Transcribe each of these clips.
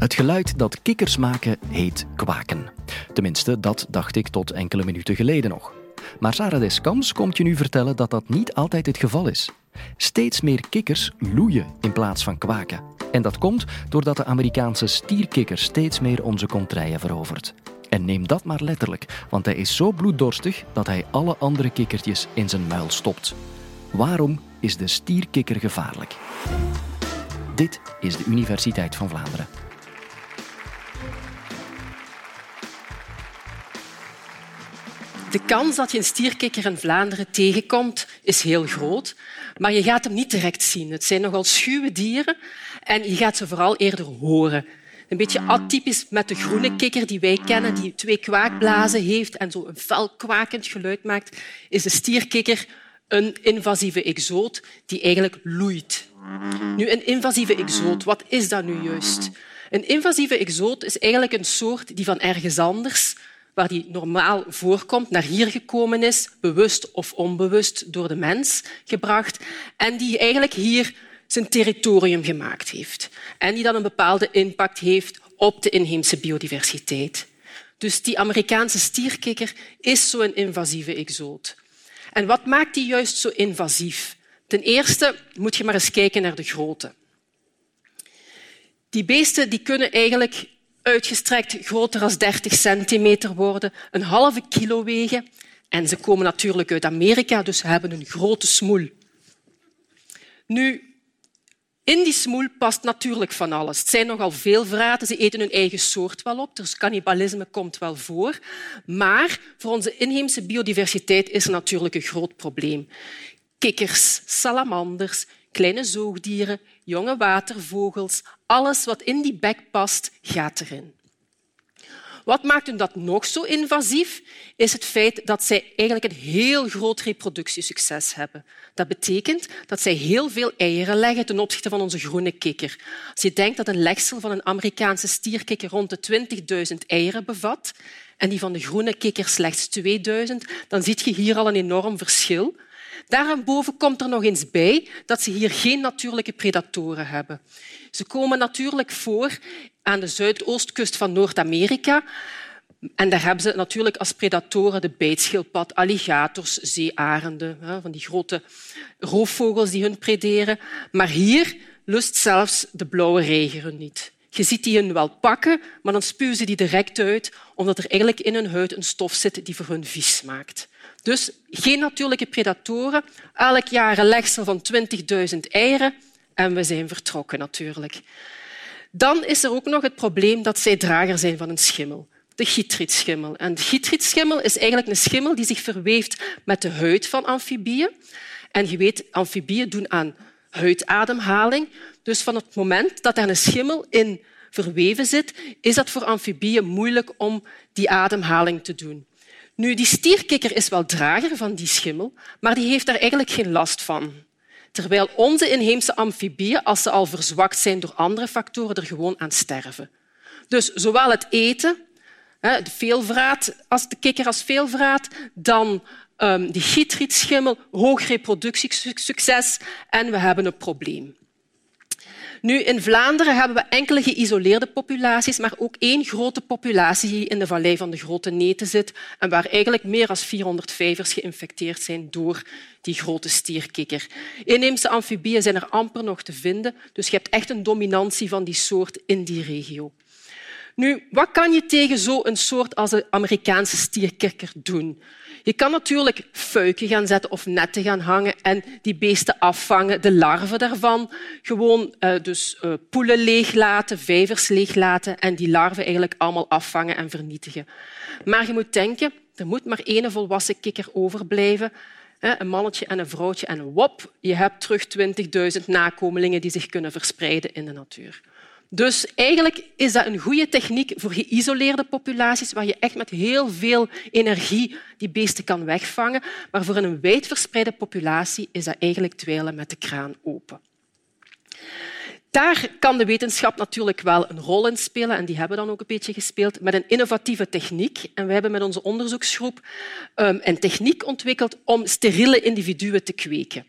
Het geluid dat kikkers maken heet kwaken. Tenminste, dat dacht ik tot enkele minuten geleden nog. Maar Sarah Deskams komt je nu vertellen dat dat niet altijd het geval is. Steeds meer kikkers loeien in plaats van kwaken. En dat komt doordat de Amerikaanse stierkikker steeds meer onze kontrijen verovert. En neem dat maar letterlijk, want hij is zo bloeddorstig dat hij alle andere kikkertjes in zijn muil stopt. Waarom is de stierkikker gevaarlijk? Dit is de Universiteit van Vlaanderen. De kans dat je een stierkikker in Vlaanderen tegenkomt is heel groot, maar je gaat hem niet direct zien. Het zijn nogal schuwe dieren en je gaat ze vooral eerder horen. Een beetje atypisch met de groene kikker die wij kennen, die twee kwaakblazen heeft en zo een fel kwakend geluid maakt, is de stierkikker een invasieve exoot die eigenlijk loeit. Nu, een invasieve exoot, wat is dat nu juist? Een invasieve exoot is eigenlijk een soort die van ergens anders waar die normaal voorkomt, naar hier gekomen is, bewust of onbewust door de mens gebracht, en die eigenlijk hier zijn territorium gemaakt heeft. En die dan een bepaalde impact heeft op de inheemse biodiversiteit. Dus die Amerikaanse stierkikker is zo'n invasieve exoot. En wat maakt die juist zo invasief? Ten eerste moet je maar eens kijken naar de grootte. Die beesten die kunnen eigenlijk uitgestrekt groter dan 30 centimeter worden, een halve kilo wegen. En ze komen natuurlijk uit Amerika, dus ze hebben een grote smoel. Nu, in die smoel past natuurlijk van alles. Het zijn nogal veel vraten. Ze eten hun eigen soort wel op, dus cannibalisme komt wel voor. Maar voor onze inheemse biodiversiteit is er natuurlijk een groot probleem. Kikkers, salamanders, kleine zoogdieren, jonge watervogels, alles wat in die bek past, gaat erin. Wat maakt dat nog zo invasief? Is het feit dat zij eigenlijk een heel groot reproductiesucces hebben. Dat betekent dat zij heel veel eieren leggen ten opzichte van onze groene kikker. Als je denkt dat een legsel van een Amerikaanse stierkikker rond de 20.000 eieren bevat en die van de groene kikker slechts 2000, dan zie je hier al een enorm verschil. Daarboven komt er nog eens bij dat ze hier geen natuurlijke predatoren hebben. Ze komen natuurlijk voor aan de zuidoostkust van Noord-Amerika. En daar hebben ze natuurlijk als predatoren de bijtschildpad, alligators, zeearenden, van die grote roofvogels die hun prederen. Maar hier lust zelfs de blauwe reiger niet. Je ziet die hun wel pakken, maar dan spuwen ze die direct uit, omdat er eigenlijk in hun huid een stof zit die voor hun vies maakt. Dus geen natuurlijke predatoren, elk jaar een legsel van 20.000 eieren en we zijn vertrokken natuurlijk. Dan is er ook nog het probleem dat zij drager zijn van een schimmel, de chytrietschimmel. En de chytrietschimmel is eigenlijk een schimmel die zich verweeft met de huid van amfibieën. En je weet, amfibieën doen aan huidademhaling. Dus van het moment dat er een schimmel in verweven zit, is dat voor amfibieën moeilijk om die ademhaling te doen. Nu, die stierkikker is wel drager van die schimmel, maar die heeft daar eigenlijk geen last van. Terwijl onze inheemse amfibieën, als ze al verzwakt zijn door andere factoren, er gewoon aan sterven. Dus zowel het eten, de veelvraat, als de kikker als veelvraat, dan um, die chytrietschimmel, hoog reproductiesucces en we hebben een probleem. Nu, in Vlaanderen hebben we enkele geïsoleerde populaties, maar ook één grote populatie die in de vallei van de Grote Neten zit en waar eigenlijk meer dan 400 vijvers geïnfecteerd zijn door die grote stierkikker. Inheemse amfibieën zijn er amper nog te vinden, dus je hebt echt een dominantie van die soort in die regio. Nu, wat kan je tegen zo'n soort als de Amerikaanse stierkikker doen? Je kan natuurlijk fuiken gaan zetten of netten gaan hangen en die beesten afvangen, de larven daarvan. Gewoon uh, dus uh, poelen leeglaten, vijvers leeglaten en die larven eigenlijk allemaal afvangen en vernietigen. Maar je moet denken, er moet maar één volwassen kikker overblijven. Een mannetje en een vrouwtje en wop, je hebt terug 20.000 nakomelingen die zich kunnen verspreiden in de natuur. Dus eigenlijk is dat een goede techniek voor geïsoleerde populaties, waar je echt met heel veel energie die beesten kan wegvangen. Maar voor een wijdverspreide populatie is dat eigenlijk dweilen met de kraan open. Daar kan de wetenschap natuurlijk wel een rol in spelen en die hebben dan ook een beetje gespeeld met een innovatieve techniek. En wij hebben met onze onderzoeksgroep ehm, een techniek ontwikkeld om steriele individuen te kweken.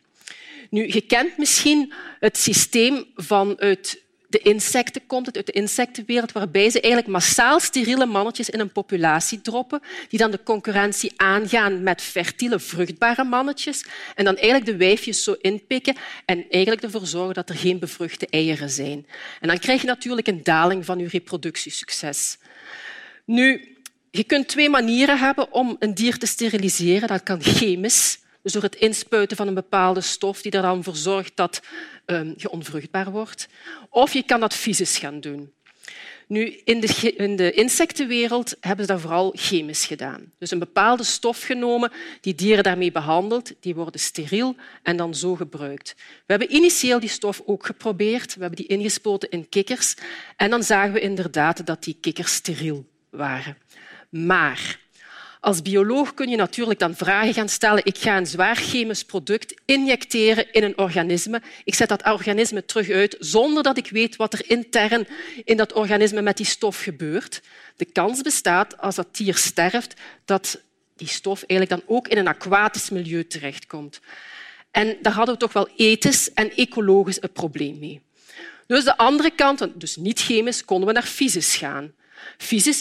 Nu, je kent misschien het systeem vanuit de insecten komt het, uit de insectenwereld, waarbij ze eigenlijk massaal steriele mannetjes in een populatie droppen, die dan de concurrentie aangaan met fertiele, vruchtbare mannetjes en dan eigenlijk de wijfjes zo inpikken en eigenlijk ervoor zorgen dat er geen bevruchte eieren zijn. En dan krijg je natuurlijk een daling van je reproductiesucces. Nu, je kunt twee manieren hebben om een dier te steriliseren. Dat kan chemisch, dus door het inspuiten van een bepaalde stof die er dan voor zorgt dat um, je onvruchtbaar wordt. Of je kan dat fysisch gaan doen. Nu, in, de, in de insectenwereld hebben ze dat vooral chemisch gedaan. Dus een bepaalde stof genomen, die dieren daarmee behandeld, die worden steriel en dan zo gebruikt. We hebben initieel die stof ook geprobeerd. We hebben die ingespoten in kikkers en dan zagen we inderdaad dat die kikkers steriel waren. Maar als bioloog kun je natuurlijk dan vragen gaan stellen. Ik ga een zwaar chemisch product injecteren in een organisme. Ik zet dat organisme terug uit zonder dat ik weet wat er intern in dat organisme met die stof gebeurt. De kans bestaat, als dat dier sterft, dat die stof eigenlijk dan ook in een aquatisch milieu terechtkomt. En daar hadden we toch wel ethisch en ecologisch een probleem mee. Dus de andere kant, dus niet chemisch, konden we naar fysisch gaan.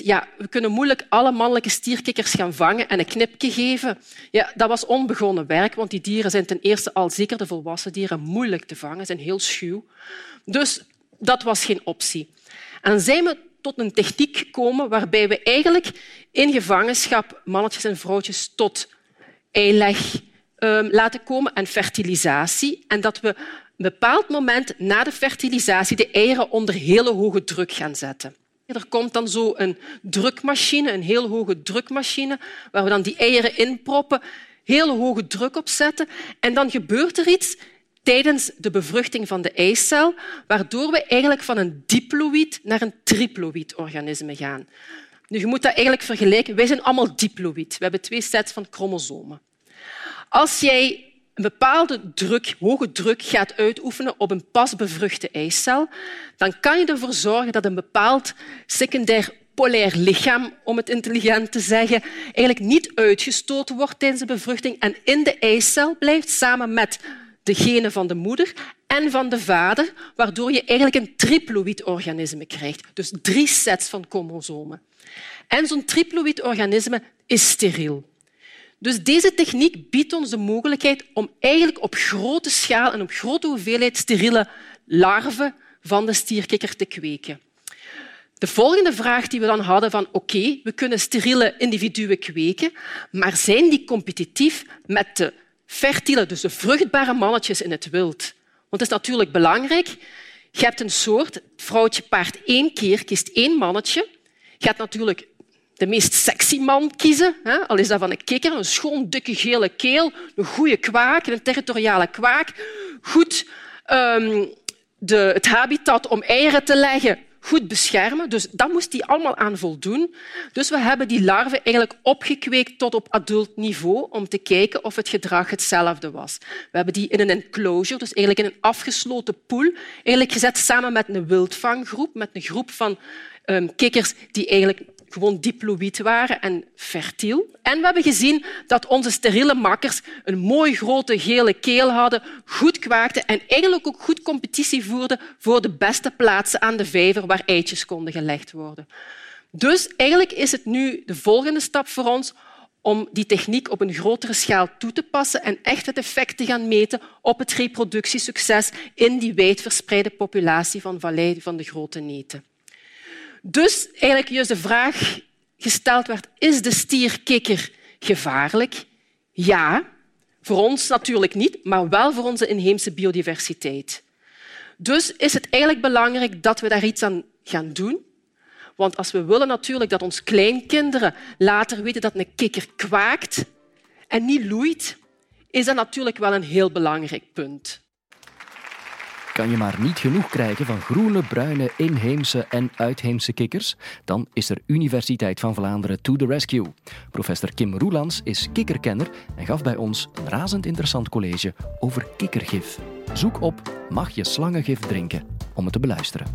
Ja, we kunnen moeilijk alle mannelijke stierkikkers gaan vangen en een knipje geven. Ja, dat was onbegonnen werk, want die dieren zijn ten eerste al zeker de volwassen dieren moeilijk te vangen, zijn heel schuw. Dus dat was geen optie. En zijn we tot een techniek gekomen waarbij we eigenlijk in gevangenschap mannetjes en vrouwtjes tot eileg um, laten komen en fertilisatie. En dat we een bepaald moment na de fertilisatie de eieren onder hele hoge druk gaan zetten. Er komt dan zo een drukmachine, een heel hoge drukmachine, waar we dan die eieren inproppen, heel hoge druk op zetten. En dan gebeurt er iets tijdens de bevruchting van de eicel, waardoor we eigenlijk van een diploïd naar een triploïd organisme gaan. Nu, je moet dat eigenlijk vergelijken. Wij zijn allemaal diploïd. We hebben twee sets van chromosomen. Als jij een bepaalde druk, hoge druk gaat uitoefenen op een pas bevruchte eicel, dan kan je ervoor zorgen dat een bepaald secundair polair lichaam, om het intelligent te zeggen, eigenlijk niet uitgestoten wordt tijdens de bevruchting en in de eicel blijft samen met de genen van de moeder en van de vader, waardoor je eigenlijk een triploïd organisme krijgt. Dus drie sets van chromosomen. En zo'n triploïd organisme is steriel. Dus deze techniek biedt ons de mogelijkheid om eigenlijk op grote schaal en op grote hoeveelheid steriele larven van de stierkikker te kweken. De volgende vraag die we dan hadden van oké, we kunnen steriele individuen kweken, maar zijn die competitief met de fertiele, dus de vruchtbare mannetjes in het wild? Want het is natuurlijk belangrijk. Je hebt een soort, vrouwtje paart één keer, kiest één mannetje. Je hebt natuurlijk de meest sexy man kiezen. Hè? Al is dat van een kikker, een schoon, dikke, gele keel, een goede kwaak, een territoriale kwaak. Goed um, de, het habitat om eieren te leggen goed beschermen. Dus dat moest hij allemaal aan voldoen. Dus we hebben die larven eigenlijk opgekweekt tot op adult niveau om te kijken of het gedrag hetzelfde was. We hebben die in een enclosure, dus eigenlijk in een afgesloten pool, eigenlijk gezet samen met een wildvanggroep, met een groep van um, kikkers die eigenlijk gewoon diploïd waren en fertiel. En we hebben gezien dat onze steriele makkers een mooi grote gele keel hadden, goed kwaakten en eigenlijk ook goed competitie voerden voor de beste plaatsen aan de vijver waar eitjes konden gelegd worden. Dus eigenlijk is het nu de volgende stap voor ons om die techniek op een grotere schaal toe te passen en echt het effect te gaan meten op het reproductiesucces in die wijdverspreide populatie van vallei van de grote neten. Dus eigenlijk juist de vraag gesteld werd, is de stierkikker gevaarlijk? Ja, voor ons natuurlijk niet, maar wel voor onze inheemse biodiversiteit. Dus is het eigenlijk belangrijk dat we daar iets aan gaan doen. Want als we willen natuurlijk dat onze kleinkinderen later weten dat een kikker kwaakt en niet loeit, is dat natuurlijk wel een heel belangrijk punt. Kan je maar niet genoeg krijgen van groene, bruine, inheemse en uitheemse kikkers? Dan is er Universiteit van Vlaanderen to the rescue. Professor Kim Roelands is kikkerkenner en gaf bij ons een razend interessant college over kikkergif. Zoek op Mag je slangengif drinken om het te beluisteren.